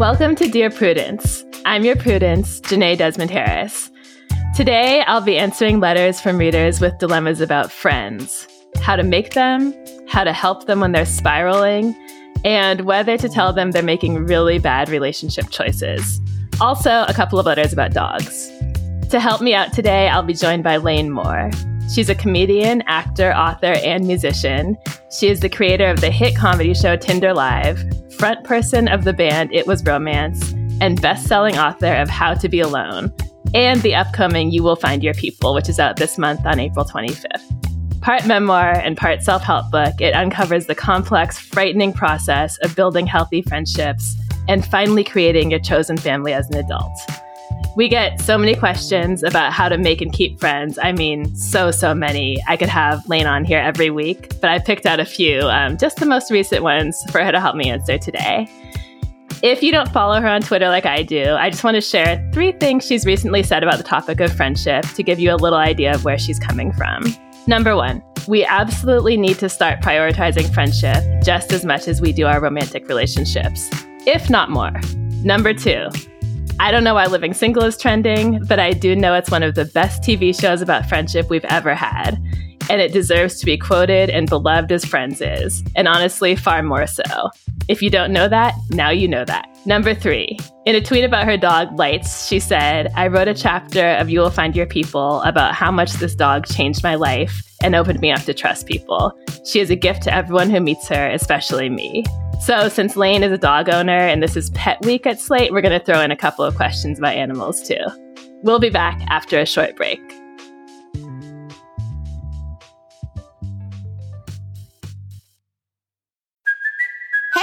Welcome to Dear Prudence. I'm your Prudence, Jenée Desmond Harris. Today, I'll be answering letters from readers with dilemmas about friends how to make them, how to help them when they're spiraling, and whether to tell them they're making really bad relationship choices. Also, a couple of letters about dogs. To help me out today, I'll be joined by Lane Moore. She's a comedian, actor, author, and musician. She is the creator of the hit comedy show Tinder Live, front person of the band It Was Romance, and best selling author of How to Be Alone, and the upcoming You Will Find Your People, which is out this month on April 25th. Part memoir and part self help book, it uncovers the complex, frightening process of building healthy friendships and finally creating your chosen family as an adult. We get so many questions about how to make and keep friends. I mean, so, so many. I could have Lane on here every week, but I picked out a few, um, just the most recent ones for her to help me answer today. If you don't follow her on Twitter like I do, I just want to share three things she's recently said about the topic of friendship to give you a little idea of where she's coming from. Number one, we absolutely need to start prioritizing friendship just as much as we do our romantic relationships, if not more. Number two, I don't know why Living Single is trending, but I do know it's one of the best TV shows about friendship we've ever had. And it deserves to be quoted and beloved as Friends is, and honestly, far more so. If you don't know that, now you know that. Number three, in a tweet about her dog, Lights, she said, I wrote a chapter of You Will Find Your People about how much this dog changed my life and opened me up to trust people. She is a gift to everyone who meets her, especially me. So, since Lane is a dog owner and this is Pet Week at Slate, we're going to throw in a couple of questions about animals too. We'll be back after a short break.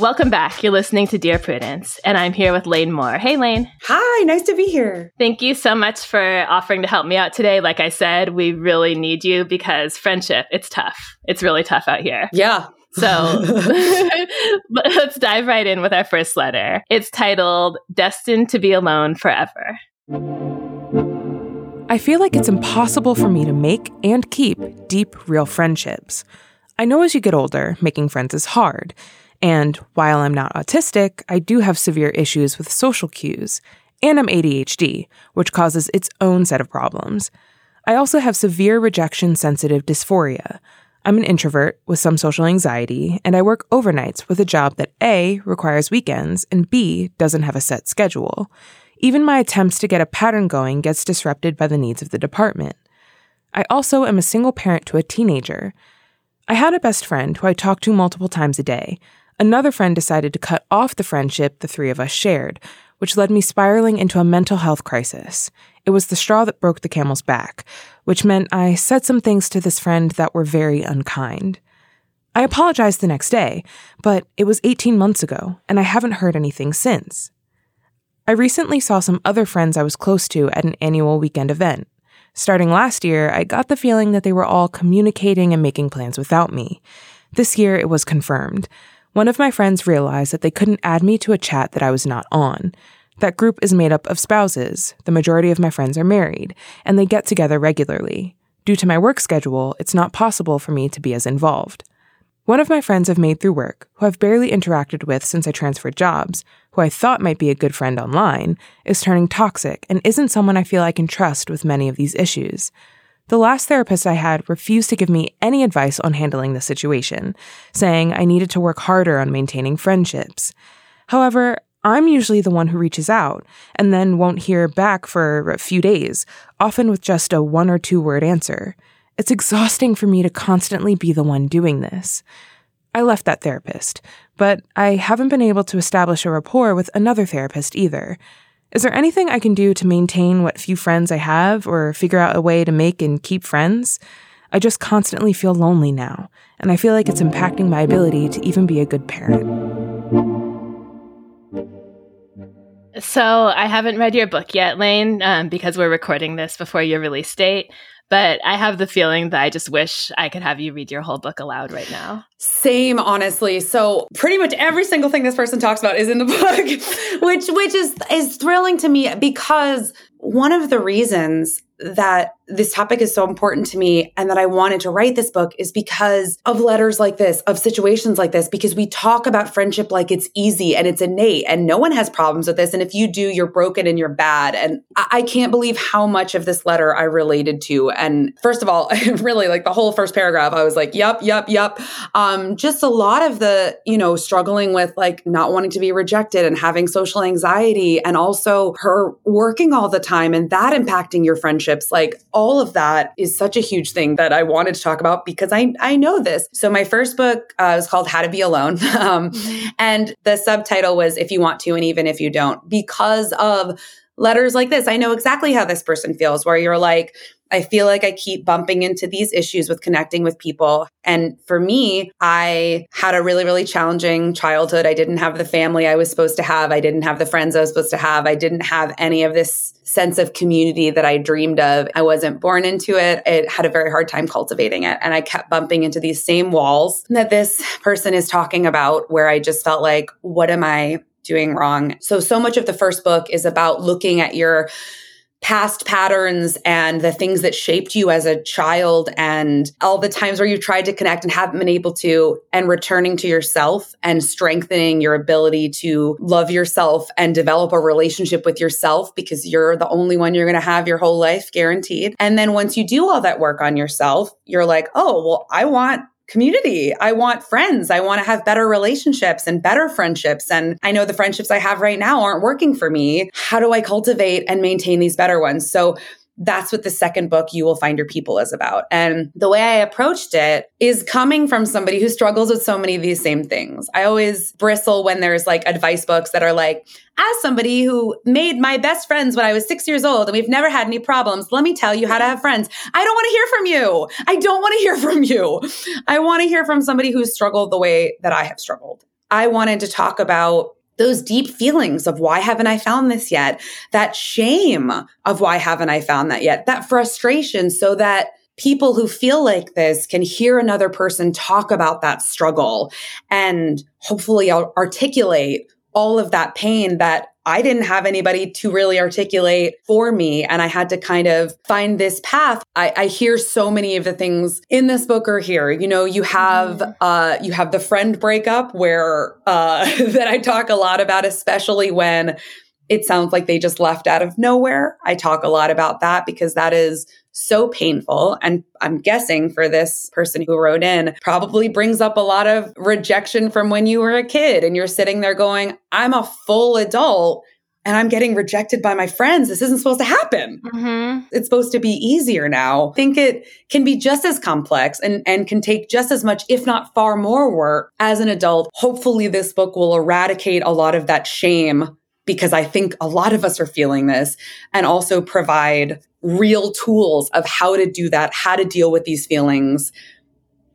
Welcome back. You're listening to Dear Prudence, and I'm here with Lane Moore. Hey, Lane. Hi, nice to be here. Thank you so much for offering to help me out today. Like I said, we really need you because friendship, it's tough. It's really tough out here. Yeah. So let's dive right in with our first letter. It's titled Destined to Be Alone Forever. I feel like it's impossible for me to make and keep deep, real friendships. I know as you get older, making friends is hard. And while I'm not autistic, I do have severe issues with social cues. And I'm ADHD, which causes its own set of problems. I also have severe rejection sensitive dysphoria. I'm an introvert with some social anxiety, and I work overnights with a job that A requires weekends and B doesn't have a set schedule. Even my attempts to get a pattern going gets disrupted by the needs of the department. I also am a single parent to a teenager. I had a best friend who I talked to multiple times a day. Another friend decided to cut off the friendship the three of us shared, which led me spiraling into a mental health crisis. It was the straw that broke the camel's back, which meant I said some things to this friend that were very unkind. I apologized the next day, but it was 18 months ago, and I haven't heard anything since. I recently saw some other friends I was close to at an annual weekend event. Starting last year, I got the feeling that they were all communicating and making plans without me. This year it was confirmed. One of my friends realized that they couldn't add me to a chat that I was not on. That group is made up of spouses. The majority of my friends are married, and they get together regularly. Due to my work schedule, it's not possible for me to be as involved. One of my friends I've made through work, who I've barely interacted with since I transferred jobs, who I thought might be a good friend online, is turning toxic and isn't someone I feel I can trust with many of these issues. The last therapist I had refused to give me any advice on handling the situation, saying I needed to work harder on maintaining friendships. However, I'm usually the one who reaches out and then won't hear back for a few days, often with just a one or two word answer. It's exhausting for me to constantly be the one doing this. I left that therapist, but I haven't been able to establish a rapport with another therapist either. Is there anything I can do to maintain what few friends I have or figure out a way to make and keep friends? I just constantly feel lonely now, and I feel like it's impacting my ability to even be a good parent. So I haven't read your book yet, Lane, um, because we're recording this before your release date. But I have the feeling that I just wish I could have you read your whole book aloud right now. Same, honestly. So pretty much every single thing this person talks about is in the book, which which is is thrilling to me because one of the reasons that this topic is so important to me and that I wanted to write this book is because of letters like this, of situations like this, because we talk about friendship like it's easy and it's innate and no one has problems with this. And if you do, you're broken and you're bad. And I, I can't believe how much of this letter I related to. And first of all, really like the whole first paragraph, I was like, yep, yep, yep. Um, just a lot of the, you know, struggling with like not wanting to be rejected and having social anxiety and also her working all the time and that impacting your friendships. Like all of that is such a huge thing that I wanted to talk about because I, I know this. So my first book uh, was called How to Be Alone. um, mm-hmm. and the subtitle was If You Want to and Even If You Don't, because of letters like this. I know exactly how this person feels, where you're like, I feel like I keep bumping into these issues with connecting with people. And for me, I had a really, really challenging childhood. I didn't have the family I was supposed to have. I didn't have the friends I was supposed to have. I didn't have any of this sense of community that I dreamed of. I wasn't born into it. It had a very hard time cultivating it. And I kept bumping into these same walls that this person is talking about, where I just felt like, what am I doing wrong? So, so much of the first book is about looking at your past patterns and the things that shaped you as a child and all the times where you tried to connect and haven't been able to and returning to yourself and strengthening your ability to love yourself and develop a relationship with yourself because you're the only one you're going to have your whole life guaranteed. And then once you do all that work on yourself, you're like, "Oh, well, I want community. I want friends. I want to have better relationships and better friendships. And I know the friendships I have right now aren't working for me. How do I cultivate and maintain these better ones? So that's what the second book you will find your people is about. And the way i approached it is coming from somebody who struggles with so many of these same things. I always bristle when there's like advice books that are like as somebody who made my best friends when i was six years old and we've never had any problems. Let me tell you how to have friends. I don't want to hear from you. I don't want to hear from you. I want to hear from somebody who's struggled the way that i have struggled. I wanted to talk about those deep feelings of why haven't I found this yet? That shame of why haven't I found that yet? That frustration so that people who feel like this can hear another person talk about that struggle and hopefully articulate all of that pain that I didn't have anybody to really articulate for me. And I had to kind of find this path. I, I hear so many of the things in this book are here. You know, you have mm-hmm. uh you have the friend breakup where uh that I talk a lot about, especially when it sounds like they just left out of nowhere. I talk a lot about that because that is so painful. And I'm guessing for this person who wrote in, probably brings up a lot of rejection from when you were a kid and you're sitting there going, I'm a full adult and I'm getting rejected by my friends. This isn't supposed to happen. Mm-hmm. It's supposed to be easier now. I think it can be just as complex and, and can take just as much, if not far more work as an adult. Hopefully, this book will eradicate a lot of that shame because I think a lot of us are feeling this and also provide real tools of how to do that, how to deal with these feelings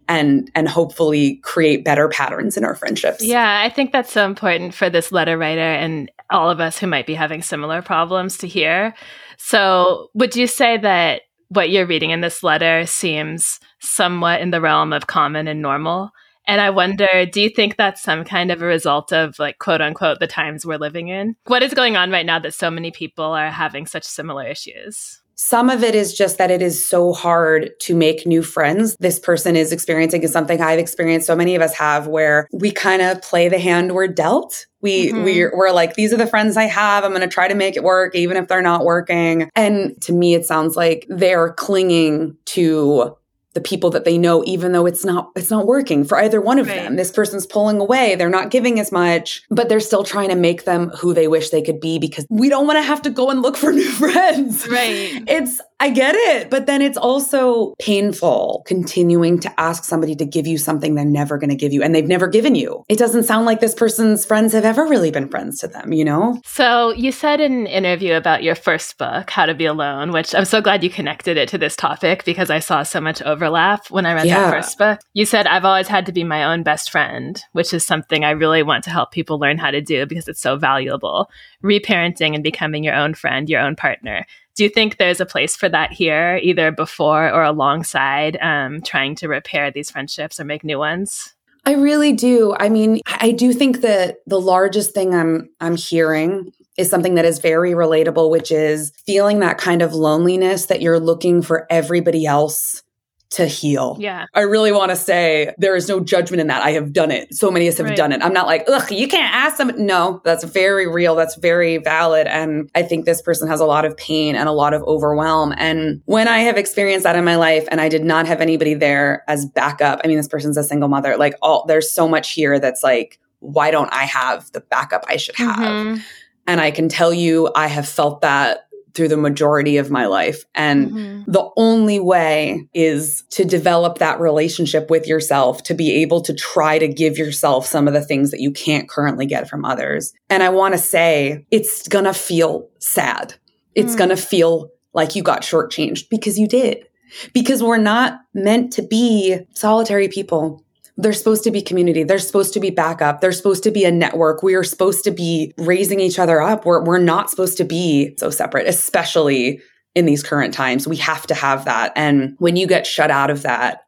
and and hopefully create better patterns in our friendships. Yeah, I think that's so important for this letter writer and all of us who might be having similar problems to hear. So, would you say that what you're reading in this letter seems somewhat in the realm of common and normal? And I wonder, do you think that's some kind of a result of like quote unquote the times we're living in? What is going on right now that so many people are having such similar issues? Some of it is just that it is so hard to make new friends. This person is experiencing is something I've experienced. So many of us have where we kind of play the hand we're dealt. We mm-hmm. we're, we're like, these are the friends I have. I'm going to try to make it work, even if they're not working. And to me, it sounds like they're clinging to the people that they know even though it's not it's not working for either one of right. them this person's pulling away. They're not giving as much but they're still trying to make them who they wish they could be because we don't want to have to go and look for new friends. Right. It's I get it. But then it's also painful continuing to ask somebody to give you something they're never going to give you and they've never given you. It doesn't sound like this person's friends have ever really been friends to them, you know? So you said in an interview about your first book, How to Be Alone, which I'm so glad you connected it to this topic because I saw so much overlap when I read yeah. that first book. You said, I've always had to be my own best friend, which is something I really want to help people learn how to do because it's so valuable. Reparenting and becoming your own friend, your own partner do you think there's a place for that here, either before or alongside um, trying to repair these friendships or make new ones? I really do. I mean, I do think that the largest thing I'm I'm hearing is something that is very relatable, which is feeling that kind of loneliness that you're looking for everybody else to heal. Yeah. I really want to say there is no judgment in that. I have done it. So many of us have right. done it. I'm not like, ugh, you can't ask them. No, that's very real. That's very valid. And I think this person has a lot of pain and a lot of overwhelm. And when I have experienced that in my life and I did not have anybody there as backup, I mean, this person's a single mother, like all there's so much here that's like, why don't I have the backup I should have? Mm-hmm. And I can tell you, I have felt that through the majority of my life. And mm-hmm. the only way is to develop that relationship with yourself, to be able to try to give yourself some of the things that you can't currently get from others. And I want to say it's going to feel sad. It's mm. going to feel like you got shortchanged because you did. Because we're not meant to be solitary people there's supposed to be community. There's supposed to be backup. There's supposed to be a network. We are supposed to be raising each other up. We're, we're not supposed to be so separate, especially in these current times. We have to have that. And when you get shut out of that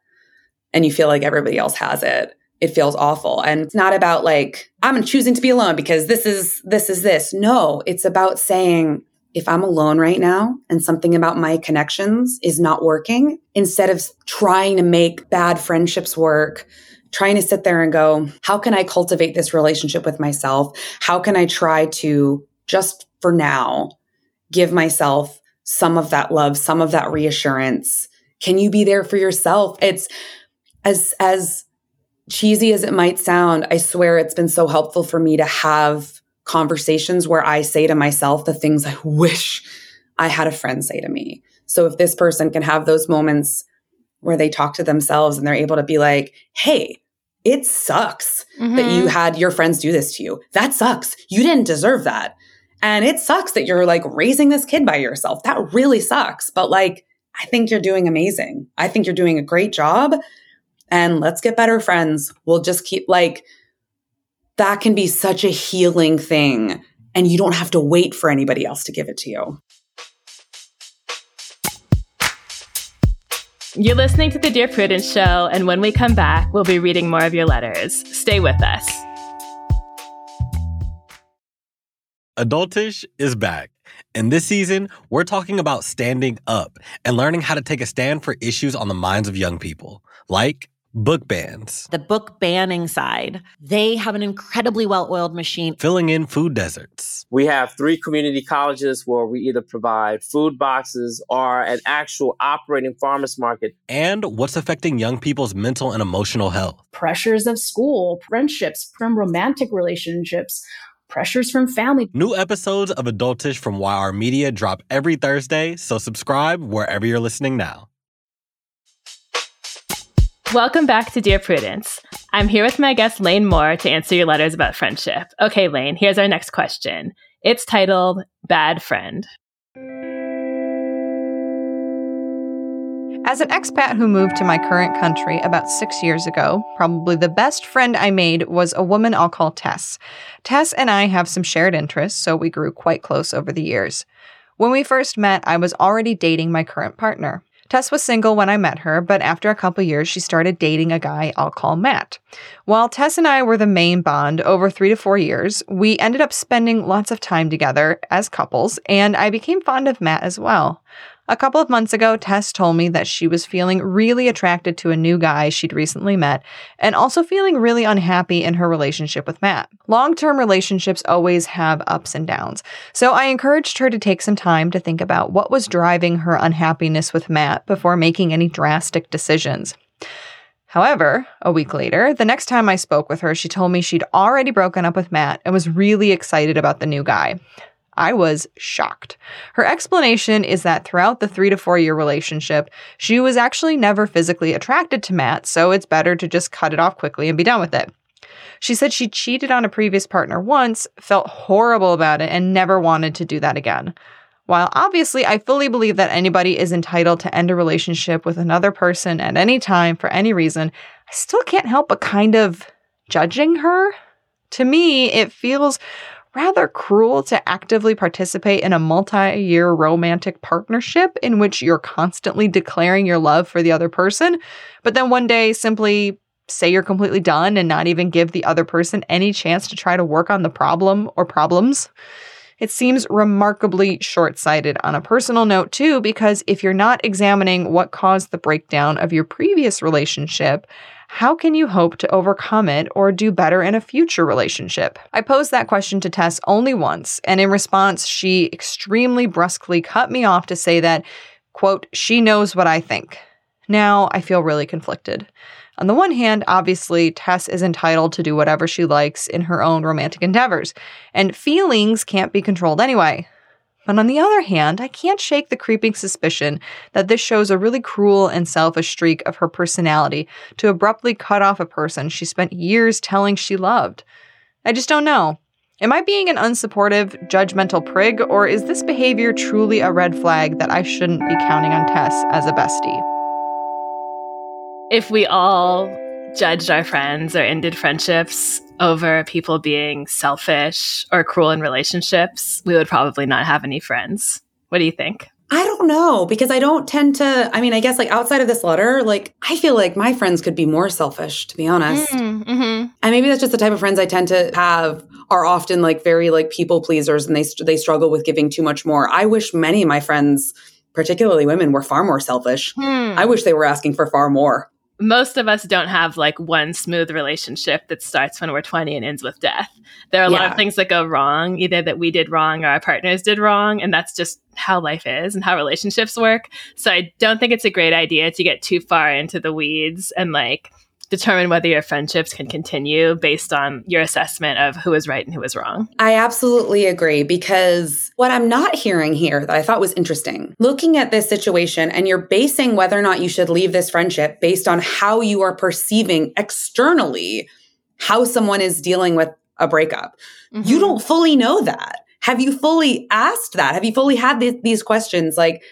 and you feel like everybody else has it, it feels awful. And it's not about like, I'm choosing to be alone because this is, this is this. No, it's about saying, if I'm alone right now and something about my connections is not working, instead of trying to make bad friendships work, trying to sit there and go, how can I cultivate this relationship with myself? How can I try to just for now give myself some of that love, some of that reassurance? Can you be there for yourself? It's as, as cheesy as it might sound, I swear it's been so helpful for me to have conversations where I say to myself the things I wish I had a friend say to me. So if this person can have those moments where they talk to themselves and they're able to be like, hey, it sucks mm-hmm. that you mm-hmm. had your friends do this to you. That sucks. You didn't deserve that. And it sucks that you're like raising this kid by yourself. That really sucks. But like, I think you're doing amazing. I think you're doing a great job. And let's get better friends. We'll just keep like, that can be such a healing thing. And you don't have to wait for anybody else to give it to you. You're listening to the Dear Prudence Show, and when we come back, we'll be reading more of your letters. Stay with us. Adultish is back. And this season, we're talking about standing up and learning how to take a stand for issues on the minds of young people, like book bans. The book banning side, they have an incredibly well oiled machine. Filling in food deserts. We have three community colleges where we either provide food boxes or an actual operating farmers market. And what's affecting young people's mental and emotional health. Pressures of school, friendships, from romantic relationships pressures from family. New episodes of Adultish from YR Media drop every Thursday, so subscribe wherever you're listening now. Welcome back to Dear Prudence. I'm here with my guest Lane Moore to answer your letters about friendship. Okay, Lane, here's our next question. It's titled Bad Friend. As an expat who moved to my current country about six years ago, probably the best friend I made was a woman I'll call Tess. Tess and I have some shared interests, so we grew quite close over the years. When we first met, I was already dating my current partner. Tess was single when I met her, but after a couple years, she started dating a guy I'll call Matt. While Tess and I were the main bond over three to four years, we ended up spending lots of time together as couples, and I became fond of Matt as well. A couple of months ago, Tess told me that she was feeling really attracted to a new guy she'd recently met and also feeling really unhappy in her relationship with Matt. Long term relationships always have ups and downs, so I encouraged her to take some time to think about what was driving her unhappiness with Matt before making any drastic decisions. However, a week later, the next time I spoke with her, she told me she'd already broken up with Matt and was really excited about the new guy. I was shocked. Her explanation is that throughout the three to four year relationship, she was actually never physically attracted to Matt, so it's better to just cut it off quickly and be done with it. She said she cheated on a previous partner once, felt horrible about it, and never wanted to do that again. While obviously I fully believe that anybody is entitled to end a relationship with another person at any time for any reason, I still can't help but kind of judging her. To me, it feels rather cruel to actively participate in a multi year romantic partnership in which you're constantly declaring your love for the other person, but then one day simply say you're completely done and not even give the other person any chance to try to work on the problem or problems. It seems remarkably short sighted on a personal note, too, because if you're not examining what caused the breakdown of your previous relationship, how can you hope to overcome it or do better in a future relationship? I posed that question to Tess only once, and in response, she extremely brusquely cut me off to say that, quote, she knows what I think. Now I feel really conflicted. On the one hand, obviously, Tess is entitled to do whatever she likes in her own romantic endeavors, and feelings can't be controlled anyway. But on the other hand, I can't shake the creeping suspicion that this shows a really cruel and selfish streak of her personality to abruptly cut off a person she spent years telling she loved. I just don't know. Am I being an unsupportive, judgmental prig, or is this behavior truly a red flag that I shouldn't be counting on Tess as a bestie? If we all judged our friends or ended friendships over people being selfish or cruel in relationships, we would probably not have any friends. What do you think? I don't know because I don't tend to. I mean, I guess like outside of this letter, like I feel like my friends could be more selfish, to be honest. Mm, mm-hmm. And maybe that's just the type of friends I tend to have are often like very like people pleasers and they they struggle with giving too much more. I wish many of my friends, particularly women, were far more selfish. Hmm. I wish they were asking for far more most of us don't have like one smooth relationship that starts when we're 20 and ends with death. There are a yeah. lot of things that go wrong, either that we did wrong or our partners did wrong. And that's just how life is and how relationships work. So I don't think it's a great idea to get too far into the weeds and like determine whether your friendships can continue based on your assessment of who is right and who is wrong. I absolutely agree because what I'm not hearing here that I thought was interesting, looking at this situation and you're basing whether or not you should leave this friendship based on how you are perceiving externally how someone is dealing with a breakup. Mm-hmm. You don't fully know that. Have you fully asked that? Have you fully had th- these questions like,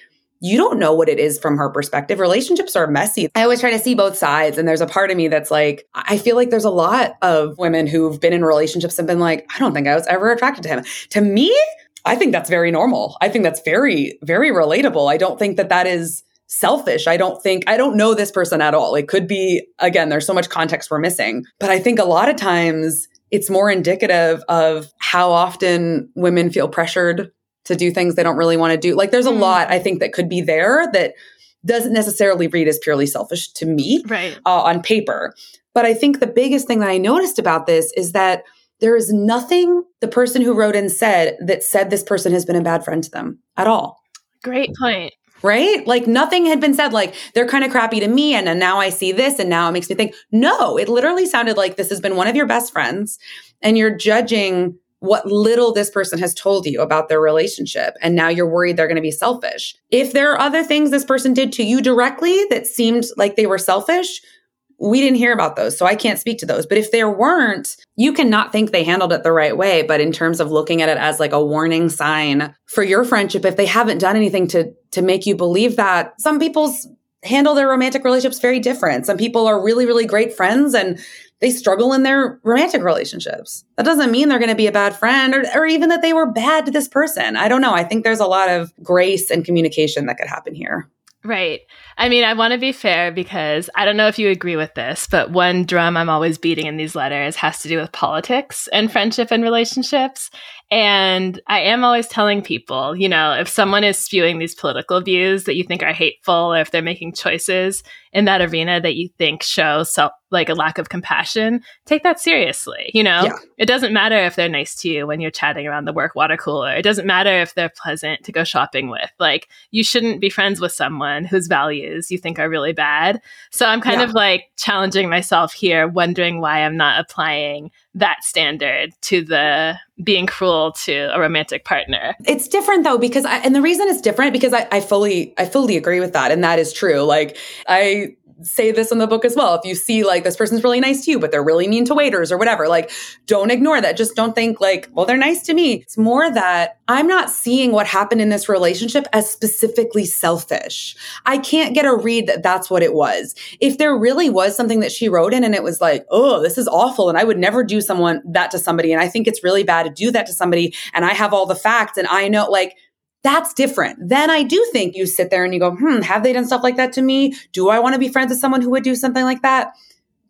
you don't know what it is from her perspective. Relationships are messy. I always try to see both sides. And there's a part of me that's like, I feel like there's a lot of women who've been in relationships and been like, I don't think I was ever attracted to him. To me, I think that's very normal. I think that's very, very relatable. I don't think that that is selfish. I don't think, I don't know this person at all. It could be, again, there's so much context we're missing. But I think a lot of times it's more indicative of how often women feel pressured to do things they don't really want to do. Like there's a mm. lot I think that could be there that doesn't necessarily read as purely selfish to me right. uh, on paper. But I think the biggest thing that I noticed about this is that there is nothing the person who wrote in said that said this person has been a bad friend to them at all. Great point. Right? Like nothing had been said, like they're kind of crappy to me. And, and now I see this and now it makes me think, no, it literally sounded like this has been one of your best friends and you're judging what little this person has told you about their relationship. And now you're worried they're going to be selfish. If there are other things this person did to you directly that seemed like they were selfish, we didn't hear about those. So I can't speak to those. But if there weren't, you cannot think they handled it the right way. But in terms of looking at it as like a warning sign for your friendship, if they haven't done anything to, to make you believe that, some people's handle their romantic relationships very different. Some people are really, really great friends and they struggle in their romantic relationships. That doesn't mean they're going to be a bad friend or, or even that they were bad to this person. I don't know. I think there's a lot of grace and communication that could happen here. Right. I mean, I want to be fair because I don't know if you agree with this, but one drum I'm always beating in these letters has to do with politics and friendship and relationships. And I am always telling people, you know, if someone is spewing these political views that you think are hateful, or if they're making choices in that arena that you think show self, like a lack of compassion, take that seriously. You know, yeah. it doesn't matter if they're nice to you when you're chatting around the work water cooler. It doesn't matter if they're pleasant to go shopping with. Like, you shouldn't be friends with someone whose values you think are really bad. So I'm kind yeah. of like challenging myself here, wondering why I'm not applying that standard to the being cruel to a romantic partner. It's different though because I, and the reason it's different because I, I fully I fully agree with that and that is true. Like I say this in the book as well. If you see like this person's really nice to you, but they're really mean to waiters or whatever, like don't ignore that. Just don't think like, well, they're nice to me. It's more that I'm not seeing what happened in this relationship as specifically selfish. I can't get a read that that's what it was. If there really was something that she wrote in and it was like, oh, this is awful. And I would never do someone that to somebody. And I think it's really bad to do that to somebody. And I have all the facts and I know like, that's different. Then I do think you sit there and you go, hmm, have they done stuff like that to me? Do I want to be friends with someone who would do something like that?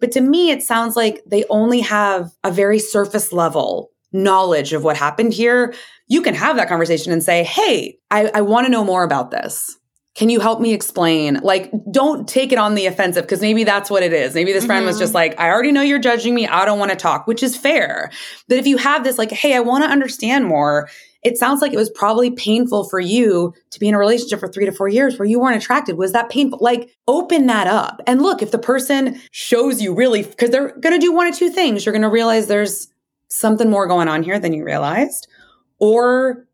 But to me, it sounds like they only have a very surface level knowledge of what happened here. You can have that conversation and say, hey, I, I want to know more about this. Can you help me explain? Like, don't take it on the offensive because maybe that's what it is. Maybe this mm-hmm. friend was just mm-hmm. like, I already know you're judging me. I don't want to talk, which is fair. But if you have this, like, hey, I want to understand more, it sounds like it was probably painful for you to be in a relationship for three to four years where you weren't attracted. Was that painful? Like, open that up. And look, if the person shows you really, because they're going to do one of two things, you're going to realize there's something more going on here than you realized, or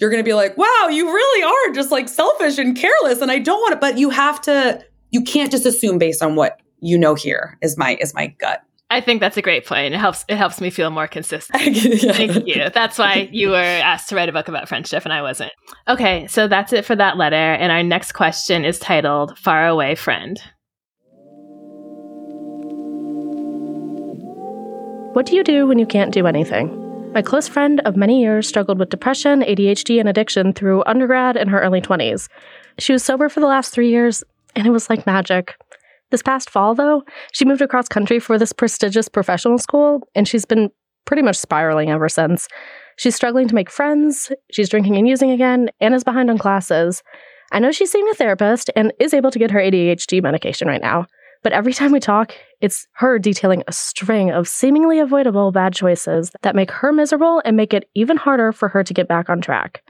you're going to be like, wow, you really are just like selfish and careless. And I don't want it, but you have to, you can't just assume based on what you know here is my, is my gut. I think that's a great point. It helps it helps me feel more consistent. yeah. Thank you. That's why you were asked to write a book about friendship and I wasn't. Okay, so that's it for that letter and our next question is titled Far Away Friend. What do you do when you can't do anything? My close friend of many years struggled with depression, ADHD, and addiction through undergrad and her early 20s. She was sober for the last three years, and it was like magic. This past fall, though, she moved across country for this prestigious professional school, and she's been pretty much spiraling ever since. She's struggling to make friends, she's drinking and using again, and is behind on classes. I know she's seeing a therapist and is able to get her ADHD medication right now, but every time we talk, it's her detailing a string of seemingly avoidable bad choices that make her miserable and make it even harder for her to get back on track.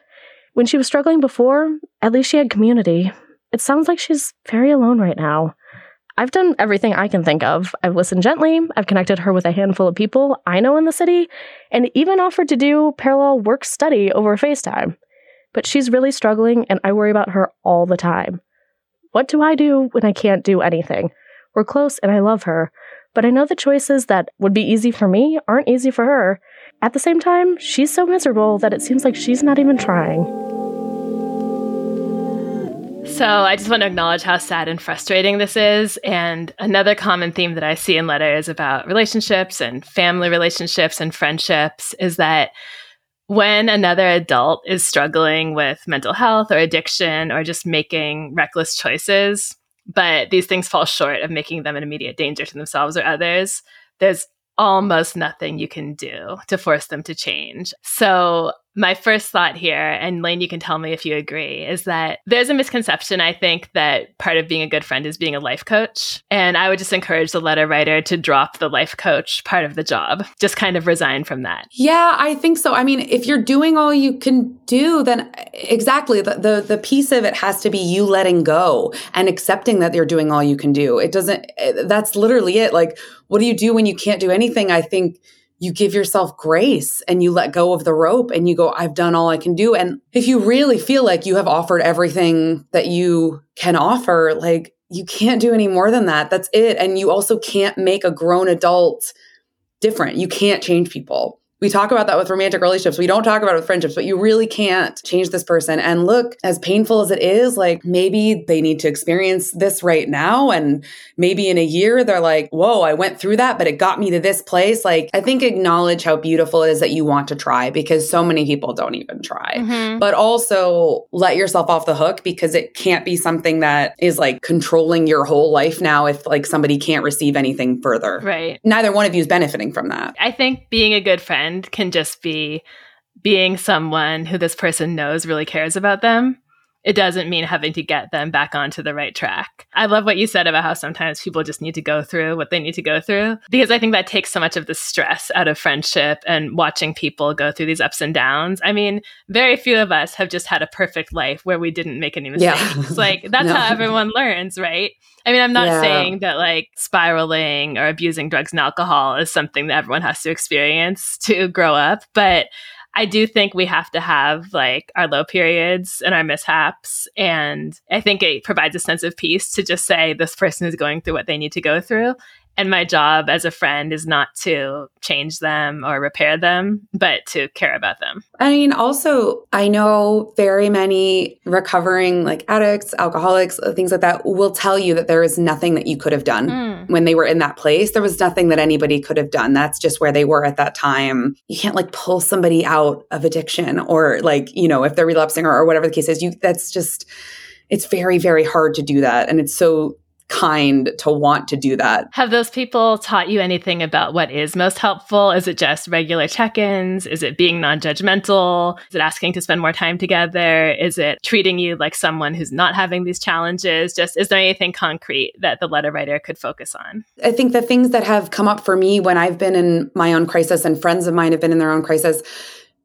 When she was struggling before, at least she had community. It sounds like she's very alone right now. I've done everything I can think of. I've listened gently, I've connected her with a handful of people I know in the city, and even offered to do parallel work study over FaceTime. But she's really struggling, and I worry about her all the time. What do I do when I can't do anything? We're close and I love her, but I know the choices that would be easy for me aren't easy for her. At the same time, she's so miserable that it seems like she's not even trying. So I just want to acknowledge how sad and frustrating this is. And another common theme that I see in letters about relationships and family relationships and friendships is that when another adult is struggling with mental health or addiction or just making reckless choices, but these things fall short of making them an immediate danger to themselves or others, there's almost nothing you can do to force them to change. So my first thought here, and Lane, you can tell me if you agree, is that there's a misconception, I think, that part of being a good friend is being a life coach. And I would just encourage the letter writer to drop the life coach part of the job, just kind of resign from that. Yeah, I think so. I mean, if you're doing all you can do, then exactly the, the, the piece of it has to be you letting go and accepting that you're doing all you can do. It doesn't, eh, that's literally it. Like, what do you do when you can't do anything? I think you give yourself grace and you let go of the rope and you go, I've done all I can do. And if you really feel like you have offered everything that you can offer, like you can't do any more than that. That's it. And you also can't make a grown adult different. You can't change people. We talk about that with romantic relationships. We don't talk about it with friendships, but you really can't change this person. And look, as painful as it is, like maybe they need to experience this right now. And maybe in a year, they're like, whoa, I went through that, but it got me to this place. Like, I think acknowledge how beautiful it is that you want to try because so many people don't even try. Mhm. But also let yourself off the hook because it can't be something that is like controlling your whole life now if like somebody can't receive anything further. Right. Neither one of you is benefiting from that. I think being a good friend can just be being someone who this person knows really cares about them. It doesn't mean having to get them back onto the right track. I love what you said about how sometimes people just need to go through what they need to go through because I think that takes so much of the stress out of friendship and watching people go through these ups and downs. I mean, very few of us have just had a perfect life where we didn't make any Yeah. mistakes. like that's No. how everyone learns, right? I mean, I'm not Yeah. saying that like spiraling or abusing drugs and alcohol is something that everyone has to experience to grow up, but I do think we have to have like our low periods and our mishaps. And I think it provides a sense of peace to just say this person is going through what they need to go through. And my job as a friend is not to change them or repair them, but to care about them. I mean, also, I know very many recovering like addicts, alcoholics, uh, things like that will tell you that there is nothing that you could have done Mm. when they were in that place. There was nothing that anybody could have done. That's just where they were at that time. You can't like pull somebody out of addiction or like, you know, if they're relapsing or, or whatever the case is, you that's just it's very, very hard to do that. And it's so kind to want to do that. Have those people taught you anything about what is most helpful? Is it just regular check ins? Is it being non judgmental? Is it asking to spend more time together? Is it treating you like someone who's not having these challenges? Just is there anything concrete that the letter writer could focus on? I think the things that have come up for me when I've been in my own crisis and friends of mine have been in their own crisis,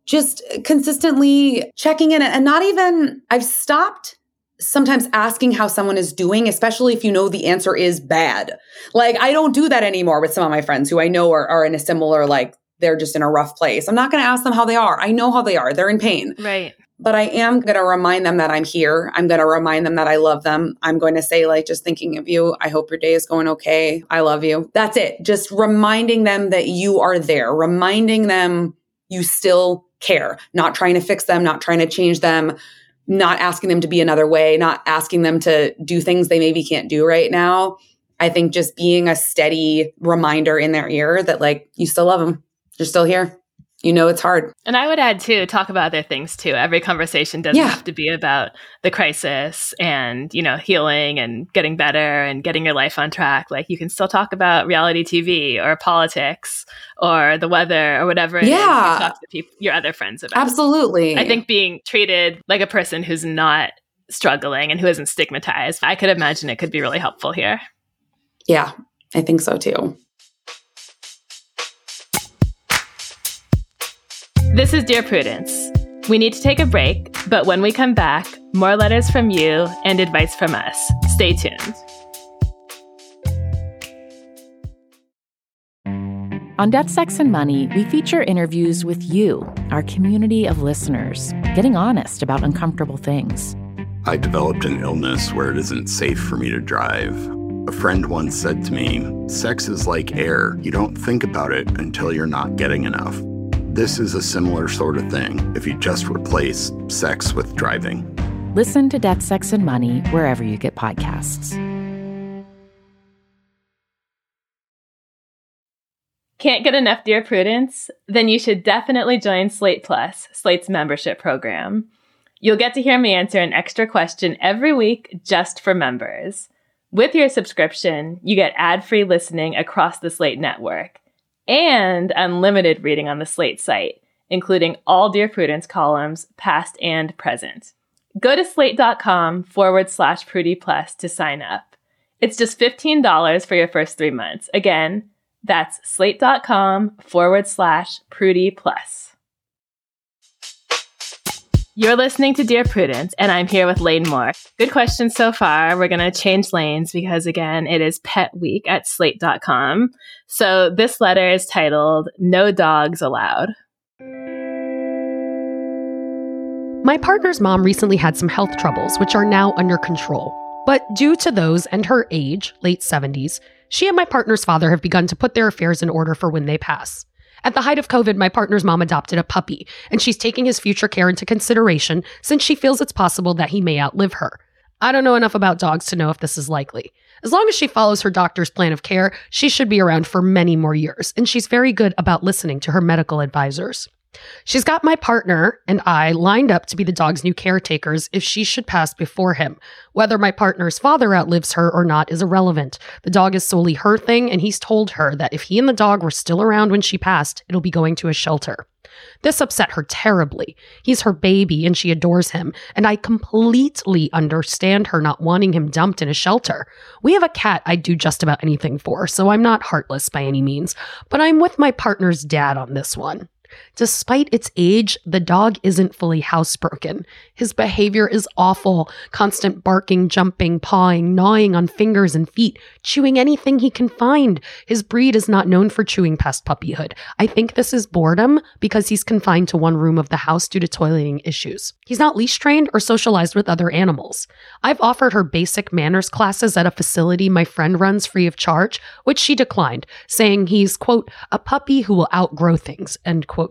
just consistently checking in and not even, I've stopped sometimes asking how someone is doing, especially if you know the answer is bad. Like, I don't do that anymore with some of my friends who I know are, are in a similar, like, they're just in a rough place. I'm not going to ask them how they are. I know how they are. They're in pain Right. but I am going to remind them that I'm here. I'm going to remind them that I love them. I'm going to say, like, just thinking of you. I hope your day is going okay. I love you. That's it. Just reminding them that you are there, reminding them you still care, not trying to fix them, not trying to change them, not asking them to be another way, not asking them to do things they maybe can't do right now. I think just being a steady reminder in their ear that, like, you still love them. You're still here. You know it's hard. And I would add too, talk about other things too. Every conversation doesn't Yeah. have to be about the crisis and, you know, healing and getting better and getting your life on track. Like you can still talk about reality TV or politics or the weather or whatever it is Yeah. you talk to people, your other friends about. Absolutely. I think being treated like a person who's not struggling and who isn't stigmatized, I could imagine it could be really helpful here. Yeah, I think so too. This is Dear Prudence. We need to take a break, but when we come back, more letters from you and advice from us. Stay tuned. On Death, Sex, and Money, we feature interviews with you, our community of listeners, getting honest about uncomfortable things. I developed an illness where it isn't safe for me to drive. A friend once said to me, Sex is like air. You don't think about it until you're not getting enough. This is a similar sort of thing if you just replace sex with driving. Listen to Death, Sex, and Money wherever you get podcasts. Can't get enough Dear Prudence? Then you should definitely join Slate Plus, Slate's membership program. You'll get to hear me answer an extra question every week just for members. With your subscription, you get ad free listening across the Slate network and unlimited reading on the Slate site, including all Dear Prudence columns, past and present. Go to slate.com forward slash Prudie Plus to sign up. It's just $15 for your first three months. Again, that's slate.com forward slash Prudie Plus. You're listening to Dear Prudence, and I'm here with Lane Moore. Good questions so far. We're going to change lanes because, again, it is Pet Week at slate.com. So this letter is titled No Dogs Allowed. My partner's mom recently had some health troubles, which are now under control. But due to those and her age, late 70s, she and my partner's father have begun to put their affairs in order for when they pass. At the height of COVID, my partner's mom adopted a puppy, and she's taking his future care into consideration since she feels it's possible that he may outlive her. I don't know enough about dogs to know if this is likely. As long as she follows her doctor's plan of care, she should be around for many more years, and she's very good about listening to her medical advisors. She's got my partner and I lined up to be the dog's new caretakers if she should pass before him. Whether my partner's father outlives her or not is irrelevant. The dog is solely her thing, and he's told her that if he and the dog were still around when she passed, it'll be going to a shelter. This upset her terribly. He's her baby and she adores him, and I completely understand her not wanting him dumped in a shelter. We have a cat I'd do just about anything for, so I'm not heartless by any means, but I'm with my partner's dad on this one. Despite its age, the dog isn't fully housebroken. His behavior is awful constant barking, jumping, pawing, gnawing on fingers and feet, chewing anything he can find. His breed is not known for chewing past puppyhood. I think this is boredom because he's confined to one room of the house due to toileting issues. He's not leash trained or socialized with other animals. I've offered her basic manners classes at a facility my friend runs free of charge, which she declined, saying he's, quote, a puppy who will outgrow things, end quote.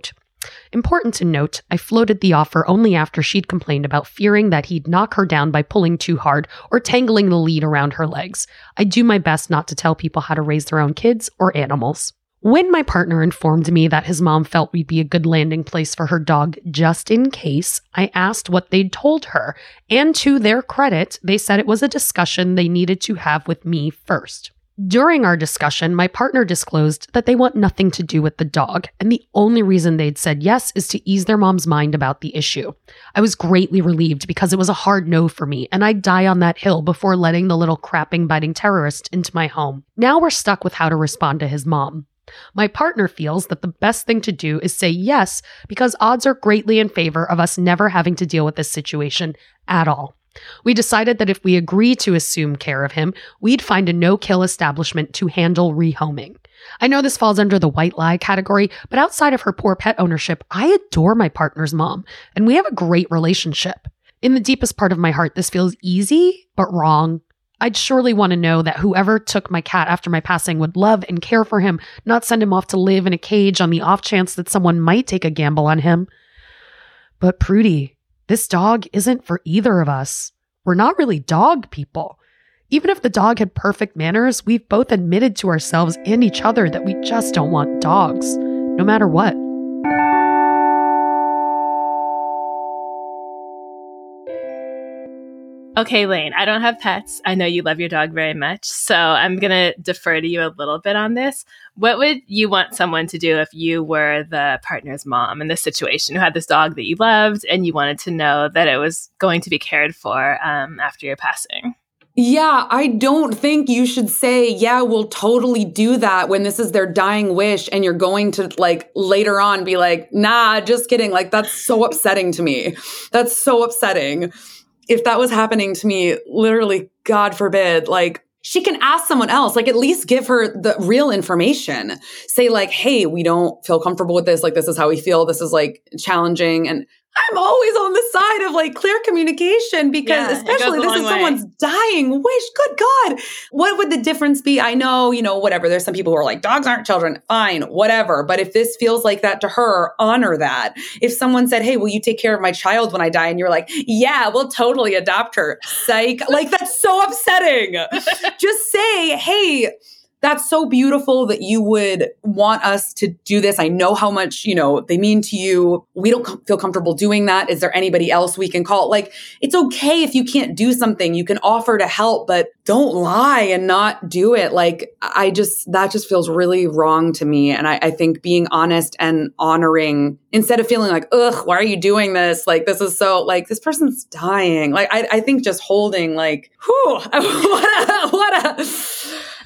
Important to note, I floated the offer only after she'd complained about fearing that he'd knock her down by pulling too hard or tangling the lead around her legs. I do my best not to tell people how to raise their own kids or animals. When my partner informed me that his mom felt we'd be a good landing place for her dog just in case, I asked what they'd told her, and to their credit, they said it was a discussion they needed to have with me first. During our discussion, my partner disclosed that they want nothing to do with the dog, and the only reason they'd said yes is to ease their mom's mind about the issue. I was greatly relieved because it was a hard no for me, and I'd die on that hill before letting the little crapping biting terrorist into my home. Now we're stuck with how to respond to his mom. My partner feels that the best thing to do is say yes because odds are greatly in favor of us never having to deal with this situation at all. We decided that if we agree to assume care of him, we'd find a no kill establishment to handle rehoming. I know this falls under the white lie category, but outside of her poor pet ownership, I adore my partner's mom, and we have a great relationship. In the deepest part of my heart, this feels easy, but wrong. I'd surely want to know that whoever took my cat after my passing would love and care for him, not send him off to live in a cage on the off chance that someone might take a gamble on him. But Prudie, this dog isn't for either of us. We're not really dog people. Even if the dog had perfect manners, we've both admitted to ourselves and each other that we just don't want dogs, no matter what. Okay, Lane, I don't have pets. I know you love your dog very much. So I'm going to defer to you a little bit on this. What would you want someone to do if you were the partner's mom in this situation who had this dog that you loved and you wanted to know that it was going to be cared for um, after your passing? Yeah, I don't think you should say, yeah, we'll totally do that when this is their dying wish and you're going to like later on be like, nah, just kidding. Like, that's so upsetting to me. That's so upsetting if that was happening to me, literally, God forbid, like she can ask someone else, like at least give her the real information. Say, like, hey, we don't feel comfortable with this. Like, this is how we feel. This is like challenging. And I'm always on the side of like clear communication because yeah, especially this is way. someone's dying wish. Good God. What would the difference be? I know, you know, whatever. There's some people who are like, dogs aren't children. Fine, whatever. But if this feels like that to her, honor that. If someone said, Hey, will you take care of my child when I die? And you're like, Yeah, we'll totally adopt her. Psych. like that's so upsetting. Just say, Hey, that's so beautiful that you would want us to do this. I know how much, you know, they mean to you. We don't com- feel comfortable doing that. Is there anybody else we can call? Like, it's okay if you can't do something. You can offer to help, but don't lie and not do it. Like, I just, that just feels really wrong to me. And I, I think being honest and honoring instead of feeling like, ugh, why are you doing this? Like, this is so, like, this person's dying. Like, I, I think just holding, like, whew, what a, what a,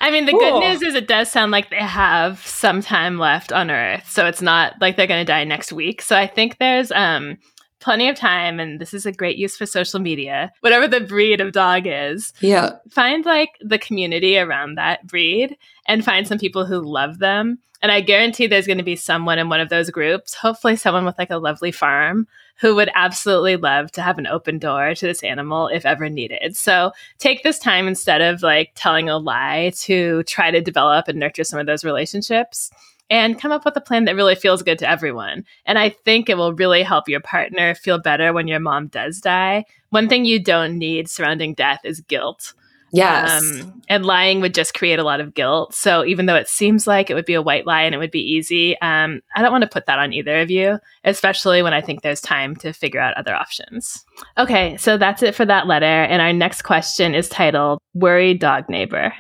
I mean, the cool. good news is it does sound like they have some time left on Earth, so it's not like they're going to die next week. So I think there's um plenty of time, and this is a great use for social media. Whatever the breed of dog is, yeah, find like the community around that breed and find some people who love them. And I guarantee there's going to be someone in one of those groups, hopefully someone with like a lovely farm who would absolutely love to have an open door to this animal if ever needed. So take this time instead of like telling a lie to try to develop and nurture some of those relationships and come up with a plan that really feels good to everyone. And I think it will really help your partner feel better when your mom does die. One thing you don't need surrounding death is guilt. Yes. Um, and lying would just create a lot of guilt. So even though it seems like it would be a white lie and it would be easy, um, I don't want to put that on either of you, especially when I think there's time to figure out other options. Okay, so that's it for that letter. And our next question is titled Worried Dog Neighbor.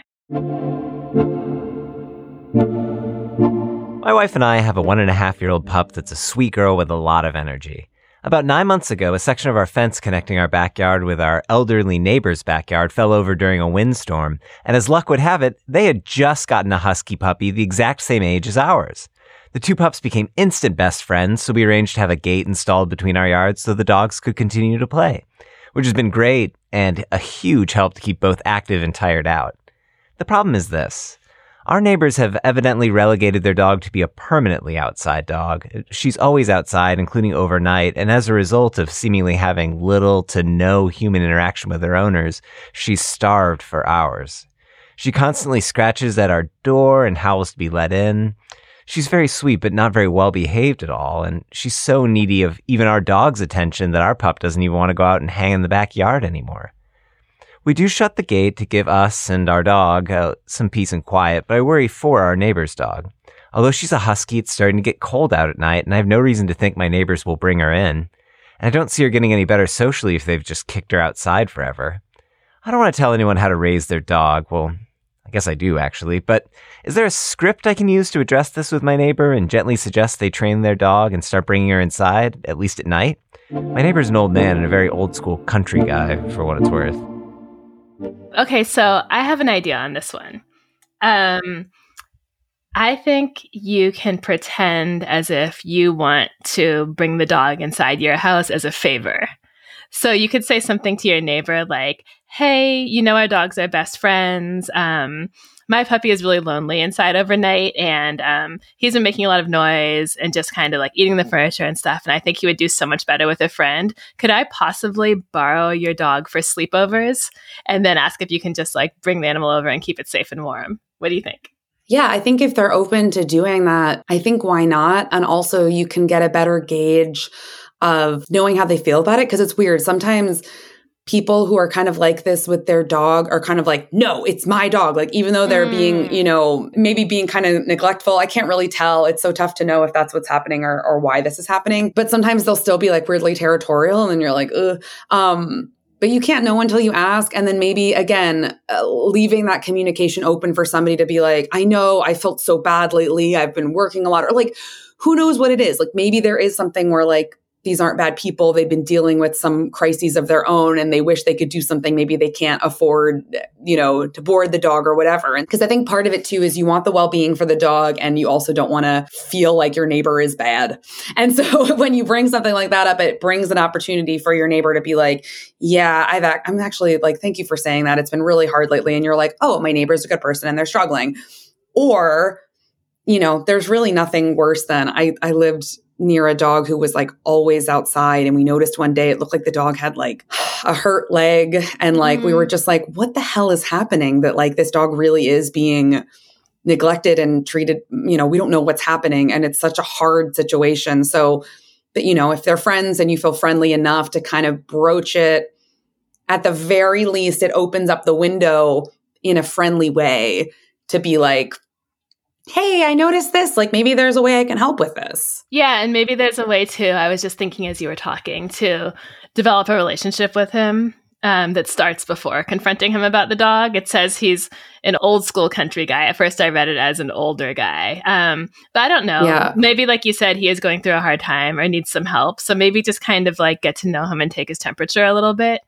My wife and I have a one and a half year old pup that's a sweet girl with a lot of energy. About nine months ago, a section of our fence connecting our backyard with our elderly neighbor's backyard fell over during a windstorm, and as luck would have it, they had just gotten a husky puppy the exact same age as ours. The two pups became instant best friends, so we arranged to have a gate installed between our yards so the dogs could continue to play, which has been great and a huge help to keep both active and tired out. The problem is this. Our neighbors have evidently relegated their dog to be a permanently outside dog. She's always outside, including overnight, and as a result of seemingly having little to no human interaction with her owners, she's starved for hours. She constantly scratches at our door and howls to be let in. She's very sweet, but not very well behaved at all, and she's so needy of even our dog's attention that our pup doesn't even want to go out and hang in the backyard anymore. We do shut the gate to give us and our dog uh, some peace and quiet, but I worry for our neighbor's dog. Although she's a husky, it's starting to get cold out at night, and I have no reason to think my neighbors will bring her in. And I don't see her getting any better socially if they've just kicked her outside forever. I don't want to tell anyone how to raise their dog. Well, I guess I do actually, but is there a script I can use to address this with my neighbor and gently suggest they train their dog and start bringing her inside, at least at night? My neighbor's an old man and a very old school country guy, for what it's worth. Okay, so I have an idea on this one. Um, I think you can pretend as if you want to bring the dog inside your house as a favor. So you could say something to your neighbor like, "Hey, you know our dogs are best friends. Um, my puppy is really lonely inside overnight and um, he's been making a lot of noise and just kind of like eating the furniture and stuff. And I think he would do so much better with a friend. Could I possibly borrow your dog for sleepovers and then ask if you can just like bring the animal over and keep it safe and warm? What do you think? Yeah, I think if they're open to doing that, I think why not? And also, you can get a better gauge of knowing how they feel about it because it's weird. Sometimes people who are kind of like this with their dog are kind of like, no, it's my dog. Like, even though they're mm. being, you know, maybe being kind of neglectful, I can't really tell. It's so tough to know if that's what's happening or, or why this is happening. But sometimes they'll still be like weirdly territorial. And then you're like, ugh. Um, but you can't know until you ask. And then maybe again, uh, leaving that communication open for somebody to be like, I know I felt so bad lately. I've been working a lot, or like, who knows what it is? Like maybe there is something where like these aren't bad people. They've been dealing with some crises of their own and they wish they could do something. Maybe they can't afford, you know, to board the dog or whatever. And because I think part of it too is you want the well being for the dog and you also don't want to feel like your neighbor is bad. And so when you bring something like that up, it brings an opportunity for your neighbor to be like, yeah, I've, I'm actually like, thank you for saying that. It's been really hard lately. And you're like, oh, my neighbor's a good person and they're struggling. Or, you know, there's really nothing worse than I, I lived near a dog who was like always outside and we noticed one day it looked like the dog had like a hurt leg and like mm. we were mm. just like what the hell is happening that like this dog really is being neglected and treated you know we don't know what's happening and it's such a hard situation so but you know if they're friends and you feel friendly enough to kind of broach it at the very least it opens up the window in a friendly way to be like hey, I noticed this. Like maybe there's a way I can help with this. Yeah. And maybe there's a way too. I was just thinking as you were talking to develop a relationship with him um, that starts before confronting him about the dog. It says he's an old school country guy. At first, I read it as an older guy. Um, but I don't know. Yeah. Maybe, like you said, he is going through a hard time or needs some help. So maybe just kind of like get to know him and take his temperature a little bit.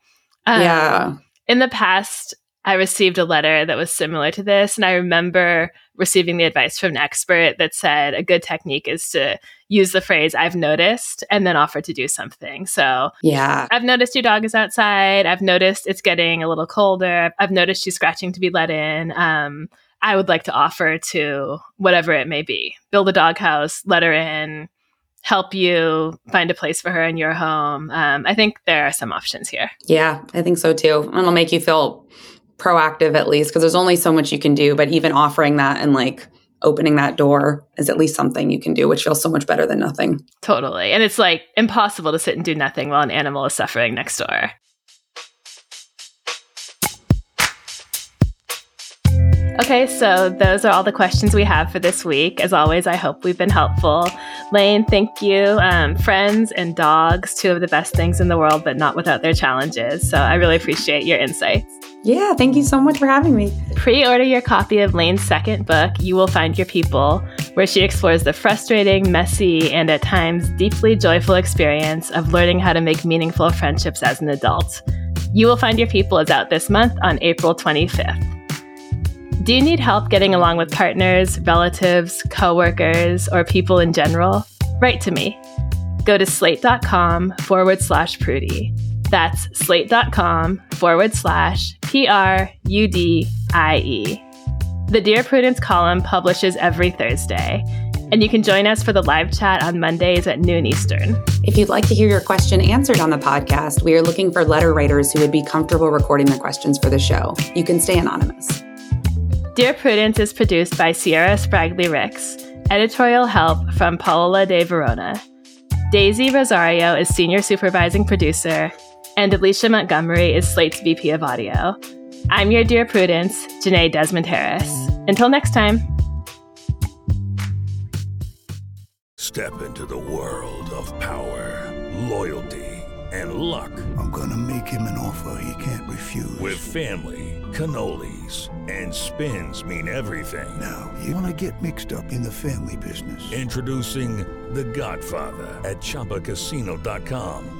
Um, yeah. In the past, I received a letter that was similar to this. And I remember receiving the advice from an expert that said a good technique is to use the phrase, I've noticed, and then offer to do something. So, yeah, I've noticed your dog is outside. I've noticed it's getting a little colder. I've noticed she's scratching to be let in. Um, I would like to offer to whatever it may be build a doghouse, let her in, help you find a place for her in your home. Um, I think there are some options here. Yeah, I think so too. And it'll make you feel proactive at least because there's only so much you can do but even offering that and like opening that door is at least something you can do, which feels so much better than nothing. Totally. And it's like impossible to sit and do nothing while an animal is suffering next door. Okay, so those are all the questions we have for this week. As always, I hope we've been helpful. Lane, thank you. Um, friends and dogs, two of the best things in the world, but not without their challenges. So I really appreciate your insights. Yeah, thank you so much for having me. Pre order your copy of Lane's second book, You Will Find Your People, where she explores the frustrating, messy, and at times deeply joyful experience of learning how to make meaningful friendships as an adult. You Will Find Your People is out this month on April 25th. Do you need help getting along with partners, relatives, coworkers, or people in general? Write to me. Go to slate.com forward slash prudie. That's slate.com forward slash P R U D I E. The Dear Prudence column publishes every Thursday, and you can join us for the live chat on Mondays at noon Eastern. If you'd like to hear your question answered on the podcast, we are looking for letter writers who would be comfortable recording the questions for the show. You can stay anonymous. Dear Prudence is produced by Sierra Spragley Ricks. Editorial help from Paola de Verona. Daisy Rosario is senior supervising producer, and Alicia Montgomery is Slate's VP of Audio. I'm your Dear Prudence, Jenée Desmond Harris. Until next time. Step into the world of power, loyalty, and luck. I'm gonna make him an offer he can't refuse. With family, cannolis, and spins mean everything. Now, you wanna get mixed up in the family business. Introducing The Godfather at ChumbaCasino.com.